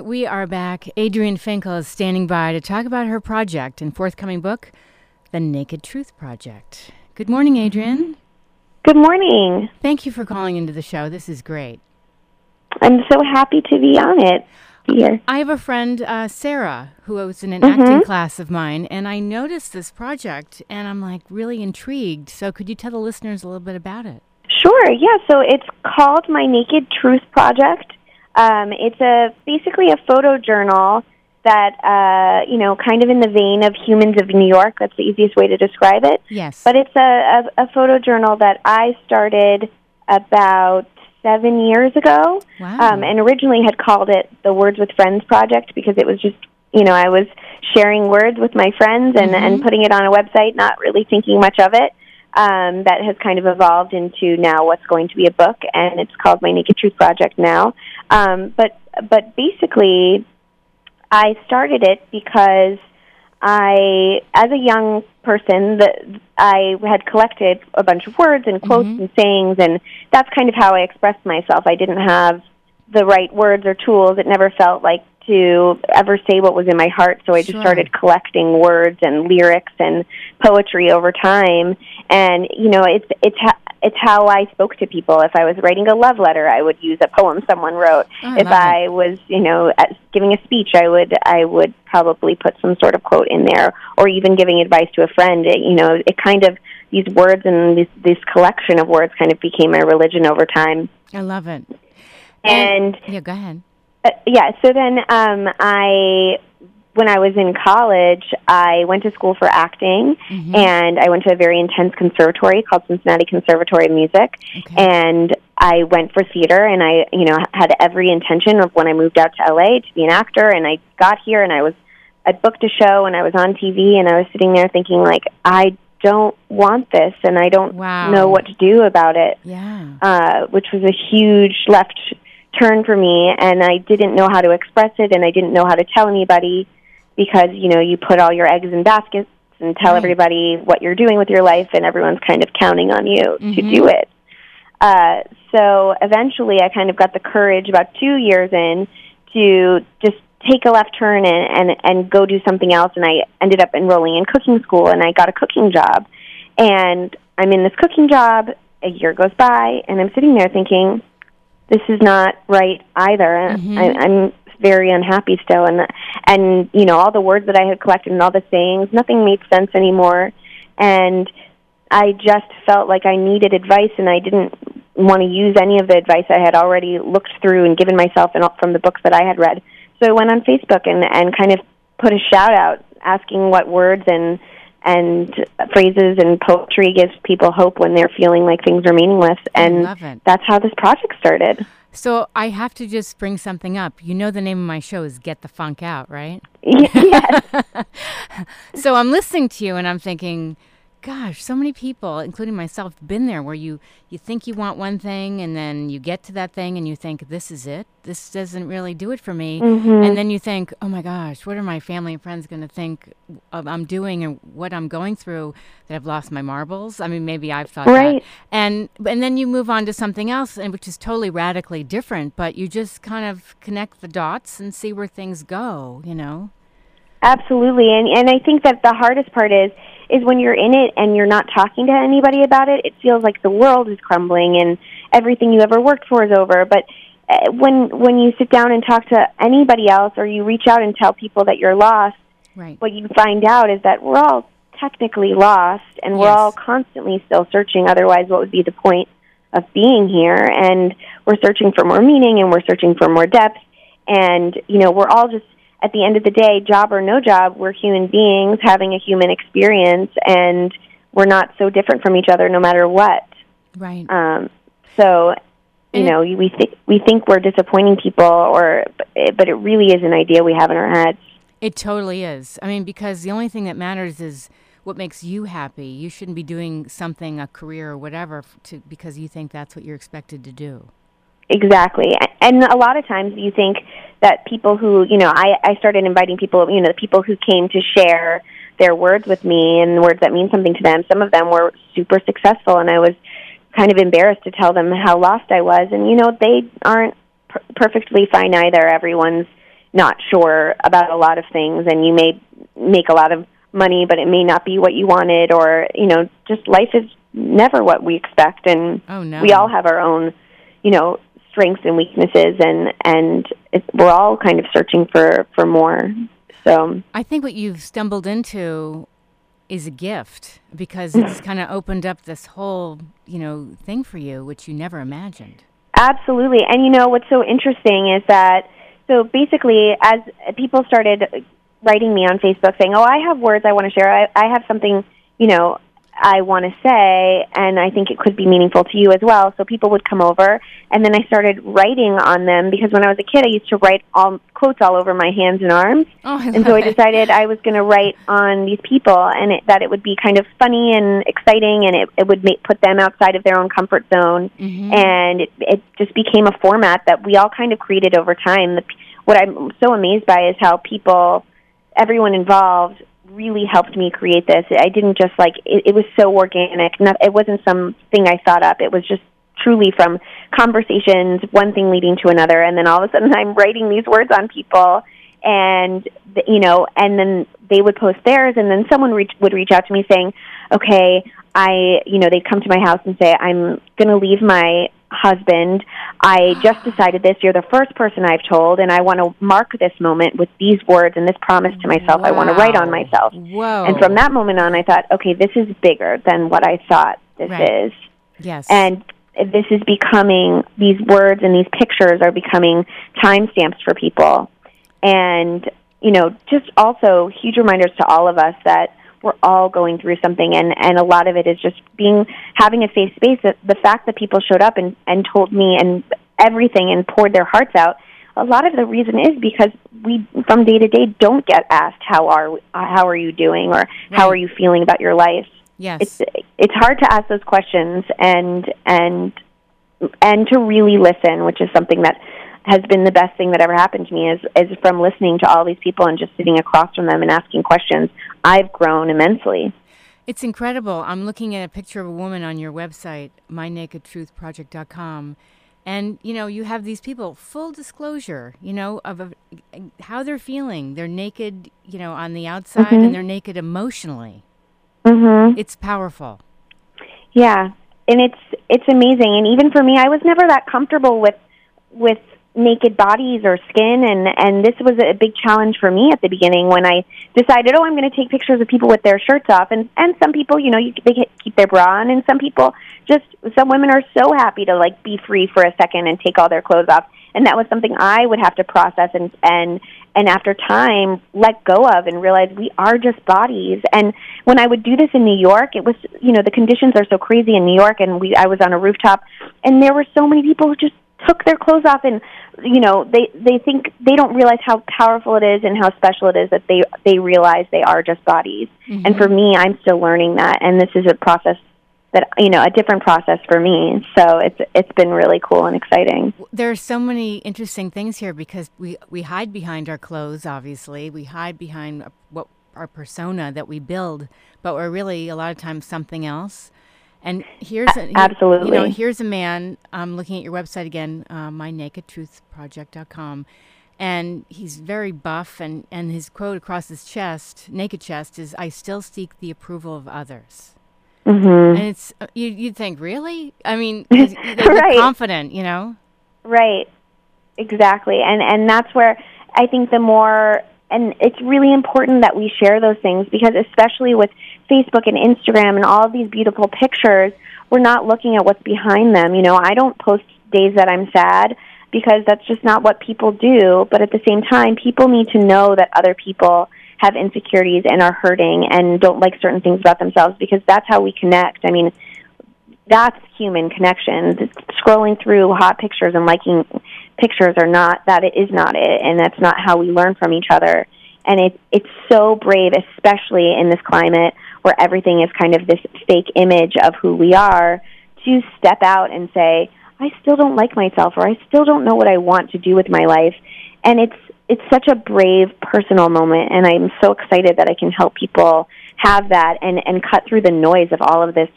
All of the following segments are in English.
right, we are back. Adrienne Finkel is standing by to talk about her project and forthcoming book, The Naked Truth Project. Good morning, Adrienne. Good morning. Thank you for calling into the show. This is great. I'm so happy to be on it here. I have a friend, uh, Sarah, who was in an acting class of mine, and I noticed this project and I'm like really intrigued. So, could you tell the listeners a little bit about it? Sure. Yeah. So it's called My Naked Truth Project. Um, it's a basically a photo journal that uh, you know, kind of in the vein of Humans of New York. That's the easiest way to describe it. Yes. But it's a, a, a photo journal that I started about seven years ago, Wow. um, and originally had called it the Words with Friends Project because it was just you know I was sharing words with my friends and, and putting it on a website, not really thinking much of it. Um, that has kind of evolved into now what's going to be a book, and it's called My Naked Truth Project now. Um, but but basically, I started it because I, as a young person, the, I had collected a bunch of words and quotes and sayings, and that's kind of how I expressed myself. I didn't have the right words or tools. It never felt like to ever say what was in my heart, so I just Sure. started collecting words and lyrics and poetry over time. And you know, it's it's ha- it's how I spoke to people. If I was writing a love letter, I would use a poem someone wrote. Oh, I if I was, you know, uh, giving a speech, I would I would probably put some sort of quote in there, or even giving advice to a friend. It, you know, it kind of these words and this this collection of words kind of became my religion over time. I love it. And yeah, go ahead. Uh, yeah, so then um, I, when I was in college, I went to school for acting, and I went to a very intense conservatory called Cincinnati Conservatory of Music, Okay. and I went for theater, and I, you know, had every intention of when I moved out to LA to be an actor, and I got here, and I was, I booked a show, and I was on TV, and I was sitting there thinking like, I don't want this, and I don't Wow. know what to do about it Yeah. uh, which was a huge left turn for me, and I didn't know how to express it, and I didn't know how to tell anybody because you know you put all your eggs in baskets and tell Right. everybody what you're doing with your life, and everyone's kind of counting on you to do it. Uh, so eventually, I kind of got the courage about two years in to just take a left turn and, and and go do something else. And I ended up enrolling in cooking school, and I got a cooking job. And I'm in this cooking job. A year goes by, and I'm sitting there thinking, "This is not right either." Mm-hmm. I, I'm very unhappy still, and and you know all the words that I had collected and all the sayings, nothing made sense anymore, and I just felt like I needed advice, and I didn't want to use any of the advice I had already looked through and given myself and from the books that I had read. So I went on Facebook and and kind of put a shout out asking what words and and phrases and poetry gives people hope when they're feeling like things are meaningless and that's how this project started. So, I have to just bring something up. You know, the name of my show is Get the Funk Out, right? yes. So, I'm listening to you and I'm thinking, gosh, so many people, including myself, been there where you you think you want one thing and then you get to that thing and you think this is it. This doesn't really do it for me. Mm-hmm. And then you think, "Oh my gosh, what are my family and friends going to think of I'm doing and what I'm going through that I've lost my marbles?" I mean, maybe I've thought Right. that. And and then you move on to something else and which is totally radically different, but you just kind of connect the dots and see where things go, you know. Absolutely, and and I think that the hardest part is is when you're in it and you're not talking to anybody about it. It feels like the world is crumbling and everything you ever worked for is over. But uh, when when you sit down and talk to anybody else, or you reach out and tell people that you're lost, Right. what you find out is that we're all technically lost, and we're Yes. all constantly still searching. Otherwise, what would be the point of being here? And we're searching for more meaning, and we're searching for more depth. And you know, we're all just at the end of the day, job or no job, we're human beings having a human experience, and we're not so different from each other, no matter what. Right. Um, so, you And- know, we think we think we're disappointing people, or but it really is an idea we have in our heads. It totally is. I mean, because the only thing that matters is what makes you happy. You shouldn't be doing something, a career or whatever, to because you think that's what you're expected to do. Exactly. And a lot of times you think that people who, you know, I, I started inviting people, you know, the people who came to share their words with me and words that mean something to them. Some of them were super successful, and I was kind of embarrassed to tell them how lost I was. And, you know, they aren't per- perfectly fine either. Everyone's not sure about a lot of things and you may make a lot of money but it may not be what you wanted or you know just life is never what we expect and Oh no. we all have our own you know strengths and weaknesses and and we're all kind of searching for for more so I think what you've stumbled into is a gift because mm. it's kind of opened up this whole, you know, thing for you which you never imagined. Absolutely. And you know what's so interesting is that so basically as people started writing me on Facebook saying, "Oh, I have words I want to share. I I have something, you know, I want to say and I think it could be meaningful to you as well." So people would come over and then I started writing on them because when I was a kid I used to write all quotes all over my hands and arms. Oh, And so I it. decided I was going to write on these people, and it, that it would be kind of funny and exciting, and it, it would make put them outside of their own comfort zone. Mhm. And it, it just became a format that we all kind of created over time. The, what I'm so amazed by is how people, everyone involved, really helped me create this. I didn't just like it, it was so organic. Not, it wasn't something I thought up. It was just truly from conversations, one thing leading to another, and then all of a sudden I'm writing these words on people, and you know, and then they would post theirs, and then someone reach, would reach out to me saying, "Okay, I, you know, they'd come to my house and say, I'm going to leave my husband. I just decided this. You're the first person I've told, and I want to mark this moment with these words and this promise to myself. I want to write on myself." Whoa. And from that moment on, I thought, okay, this is bigger than what I thought this Right. is yes. and this is becoming these words and these pictures are becoming timestamps for people and you know just also huge reminders to all of us that we're all going through something and and a lot of it is just being having a safe space. That the fact that people showed up and and told me and everything and poured their hearts out a lot of the reason is because we from day to day don't get asked how are how are you doing? or how are you feeling about your life? Yes. it's it's hard to ask those questions and and and to really listen, which is something that has been the best thing that ever happened to me is is from listening to all these people and just sitting across from them and asking questions. I've grown immensely. It's incredible. I'm looking at a picture of a woman on your website, mynakedtruthproject.com. And, you know, you have these people, full disclosure, you know, of a, how they're feeling. They're naked, you know, on the outside and they're naked emotionally. Mhm. It's powerful. Yeah, and it's it's amazing. And even for me, I was never that comfortable with with naked bodies or skin, and and this was a big challenge for me at the beginning when I decided, oh, I'm going to take pictures of people with their shirts off, and and some people, you know, you, they keep their bra on, and some people just some women are so happy to like be free for a second and take all their clothes off, and that was something I would have to process and and and after time let go of and realize we are just bodies and when i would do this in new york it was you know the conditions are so crazy in new york and we i was on a rooftop and there were so many people who just took their clothes off and you know they they think they don't realize how powerful it is and how special it is that they they realize they are just bodies. Mm-hmm. And for me i'm still learning that. And this is a process that you know a different process for me. So it's it's been really cool and exciting. There are so many interesting things here because we, we hide behind our clothes, obviously. We hide behind what our persona that we build, but we're really a lot of times something else. And here's a, he- you know, here's a man. I'm looking at your website again, uh, mynakedtruthproject.com, and he's very buff. And and his quote across his chest, naked chest, is "I still seek the approval of others." Mm-hmm. And it's uh, you you'd think really? I mean, they look Right. confident, you know. Right. Exactly. And and that's where I think the more and it's really important that we share those things because especially with Facebook and Instagram and all of these beautiful pictures, we're not looking at what's behind them. You know, I don't post days that I'm sad because that's just not what people do, but at the same time, people need to know that other people have insecurities and are hurting and don't like certain things about themselves because that's how we connect. I mean, that's human connection. Scrolling through hot pictures and liking pictures are not that it is not it, and that's not how we learn from each other. And it it's so brave, especially in this climate where everything is kind of this fake image of who we are, to step out and say, I still don't like myself, or I still don't know what I want to do with my life. And it's it's such a brave personal moment, and I'm so excited that I can help people have that and and cut through the noise of all of this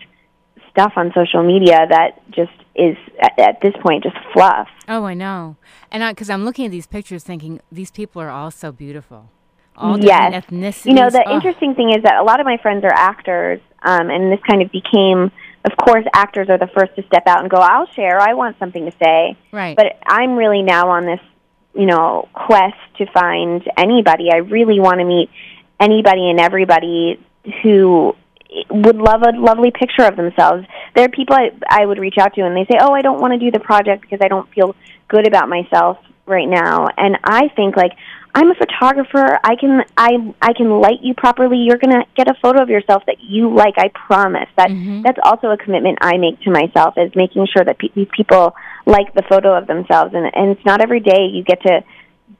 stuff on social media that just is at, at this point just fluff. Oh, I know. And because I'm looking at these pictures thinking these people are all so beautiful. All yes. ethnicities. You know, the Oh, interesting thing is that a lot of my friends are actors, um, and this kind of became, of course, actors are the first to step out and go, I'll share, I want something to say. Right. But I'm really now on this, you know, quest to find anybody. I really want to meet anybody and everybody who would love a lovely picture of themselves. There are people I, I would reach out to and they say, "Oh, I don't want to do the project because I don't feel good about myself right now." And I think like I'm a photographer. I can I I can light you properly. You're going to get a photo of yourself that you like. I promise. That mm-hmm. that's also a commitment I make to myself is making sure that pe- these people like the photo of themselves and and it's not every day you get to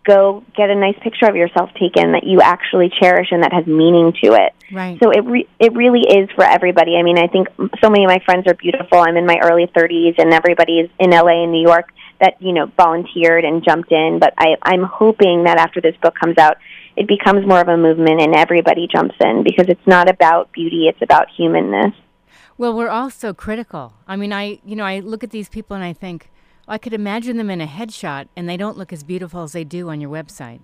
go get a nice picture of yourself taken that you actually cherish and that has meaning to it. right. So it re- it really is for everybody. I mean, I think so many of my friends are beautiful. I'm in my early 30s, and everybody is in LA and New York that you know volunteered and jumped in. But I, I'm hoping that after this book comes out, it becomes more of a movement and everybody jumps in because it's not about beauty; it's about humanness. Well, we're all so critical. I mean, I you know I look at these people and I think I could imagine them in a headshot, and they don't look as beautiful as they do on your website.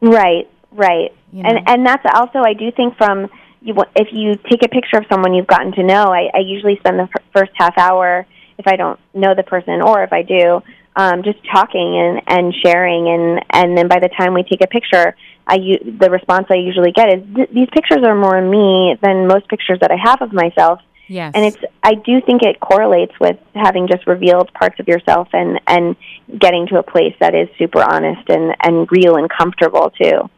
Right, right. You know? And and that's also I do think from you if you take a picture of someone you've gotten to know, I, I usually spend the first half hour if I don't know the person or if I do, um, just talking and and sharing and and then by the time we take a picture, I u- the response I usually get is th- these pictures are more me than most pictures that I have of myself. Yes. And it's I do think it correlates with having just revealed parts of yourself and and getting to a place that is super honest and and real and comfortable too.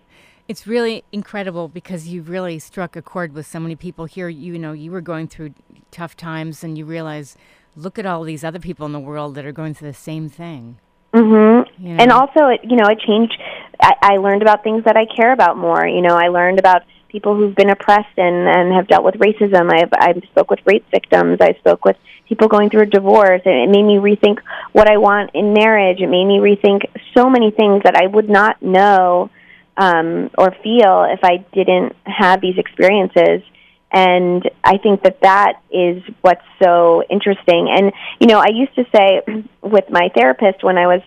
It's really incredible because you've really struck a chord with so many people here. You know, you were going through tough times, and you realize, look at all these other people in the world that are going through the same thing. Mhm. You know? And also, it, you know, it changed. I, I learned about things that I care about more. You know, I learned about people who've been oppressed and and have dealt with racism. I've I've spoke with rape victims. I spoke with people going through a divorce. It, it made me rethink what I want in marriage. It made me rethink so many things that I would not know um, or feel if I didn't have these experiences. And I think that that is what's so interesting. And you know, I used to say with my therapist when I was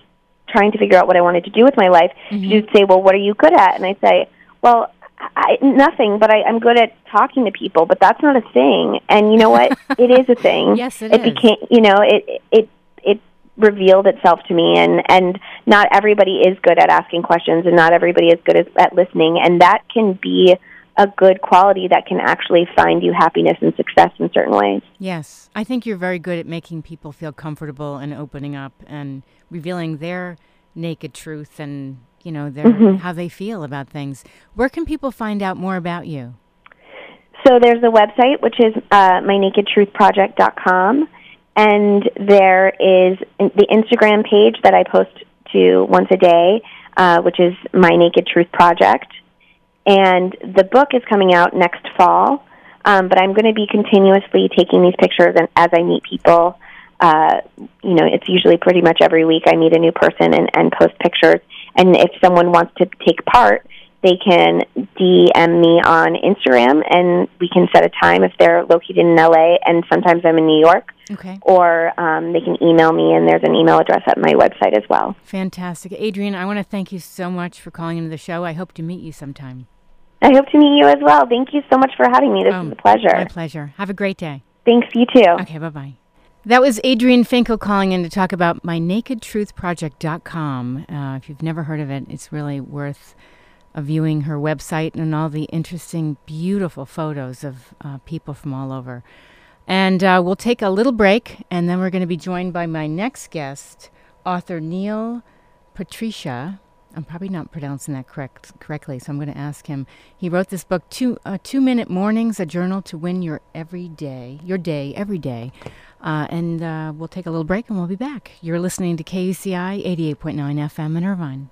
trying to figure out what I wanted to do with my life, she would say, "Well, what are you good at?" And I'd say, "Well, I, nothing, but I, I'm good at talking to people. But that's not a thing. And you know what? it is a thing. Yes, it it is. became. You know, it it it revealed itself to me. And and not everybody is good at asking questions, and not everybody is good at, at listening. And that can be a good quality that can actually find you happiness and success in certain ways. Yes, I think you're very good at making people feel comfortable and opening up and revealing their naked truth and you know their how they feel about things. Where can people find out more about you? So there's a website which is uh, mynakedtruthproject.com, and there is the Instagram page that I post to once a day, uh, which is My Naked Truth Project. And the book is coming out next fall, um, but I'm going to be continuously taking these pictures and as I meet people. Uh, you know, it's usually pretty much every week I meet a new person and, and post pictures. And if someone wants to take part, they can DM me on Instagram and we can set a time if they're located in LA and sometimes I'm in New York. Okay, Or um, they can email me and there's an email address at my website as well. fantastic, Adrienne. I want to thank you so much for calling into the show. I hope to meet you sometime. I hope to meet you as well. Thank you so much for having me. This Um, is a pleasure. My pleasure. Have a great day. Thanks, you too. Okay, bye bye. That was Adrienne Finkel calling in to talk about my nakedtruthproject.com. Uh, if you've never heard of it, it's really worth uh, viewing her website and all the interesting, beautiful photos of uh, people from all over. And uh, we'll take a little break, and then we're going to be joined by my next guest, author Neil Pasricha. I'm probably not pronouncing that correct correctly, so I'm going to ask him. He wrote this book, Two uh, Two Minute Mornings: A Journal to Win Your Every Day, Your Day Every Day. Uh, and uh, we'll take a little break, and we'll be back. You're listening to KUCI 88.9 FM in Irvine.